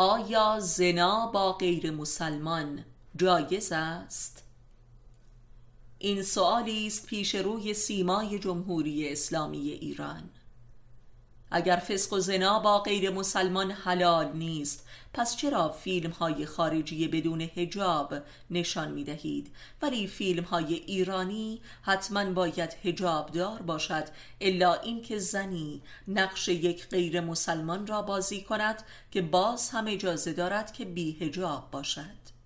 آیا زنا با غیر مسلمان جایز است؟ این سوالی است پیش روی سیمای جمهوری اسلامی ایران اگر فسق و زنا با غیر مسلمان حلال نیست پس چرا فیلم های خارجی بدون هجاب نشان می دهید ولی فیلم های ایرانی حتما باید هجاب دار باشد الا اینکه زنی نقش یک غیر مسلمان را بازی کند که باز هم اجازه دارد که بی هجاب باشد.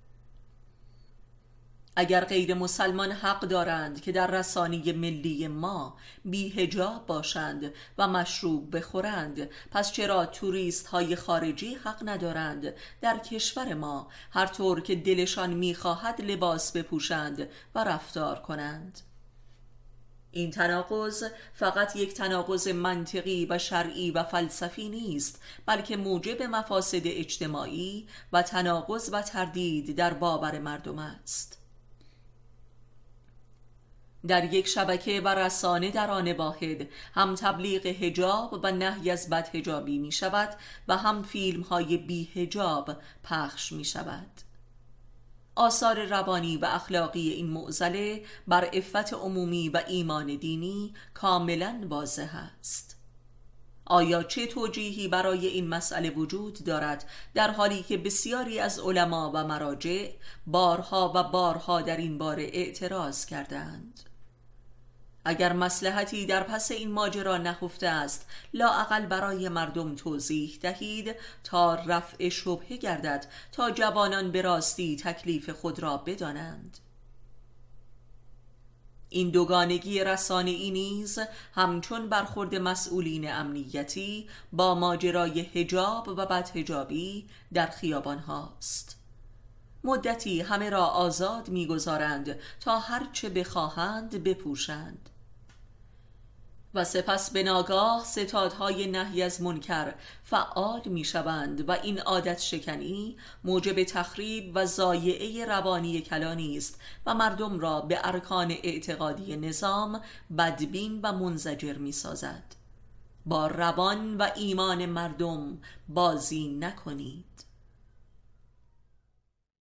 اگر غیر مسلمان حق دارند که در رسانه ملی ما بی هجاب باشند و مشروب بخورند پس چرا توریست های خارجی حق ندارند؟ در کشور ما هر طور که دلشان می‌خواهد لباس بپوشند و رفتار کنند. این تناقض فقط یک تناقض منطقی و شرعی و فلسفی نیست بلکه موجب مفاسد اجتماعی و تناقض و تردید در باور مردم است. در یک شبکه و رسانه در آن واحد هم تبلیغ هجاب و نهی از بد هجابی می شود و هم فیلم های بی هجاب پخش می شود آثار روانی و اخلاقی این معزله بر افت عمومی و ایمان دینی کاملا واضح است. آیا چه توجیهی برای این مسئله وجود دارد؟ در حالی که بسیاری از علما و مراجع بارها و بارها در این باره اعتراض کردند اگر مسلحتی در پس این ماجرا نهفته است لااقل برای مردم توضیح دهید تا رفع شبهه گردد تا جوانان به راستی تکلیف خود را بدانند. این دوگانگی رسانه ای نیز همچون برخورد مسئولین امنیتی با ماجرای هجاب و بدهجابی در خیابان هاست. مدتی همه را آزاد می‌گذارند تا هرچه بخواهند بپوشند. و سپس به ناگاه ستادهای نهی از منکر فعال می شوند و این عادت شکنی موجب تخریب و زایعه روانی کلانی است و مردم را به ارکان اعتقادی نظام بدبین و منزجر می سازد با روان و ایمان مردم بازی نکنید.